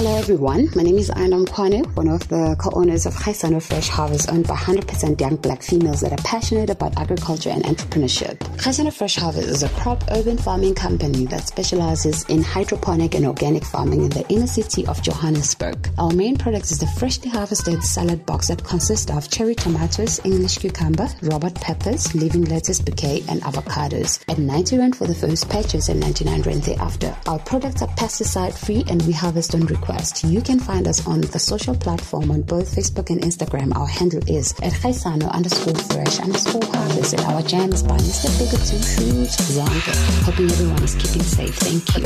Hello everyone, my name is Annah Mkhwane, one of the co-owners of Kgaisano Fresh Harvest owned by 100% young black females that are passionate about agriculture and entrepreneurship. Kgaisano Fresh Harvest is a crop urban farming company that specializes in hydroponic and organic farming in the inner city of Johannesburg. Our main product is the freshly harvested salad box that consists of cherry tomatoes, English cucumber, Robert peppers, living lettuce bouquet, and avocados. At 90 Rand for the first purchase and 99 Rand thereafter. Our products are pesticide free and we harvest on request. You can find us on the social platform on both Facebook and Instagram. Our handle is at Kgaisano underscore fresh underscore harvest and our jam is by Mr. Bigger Two Shoes. Hoping everyone is keeping safe. Thank you.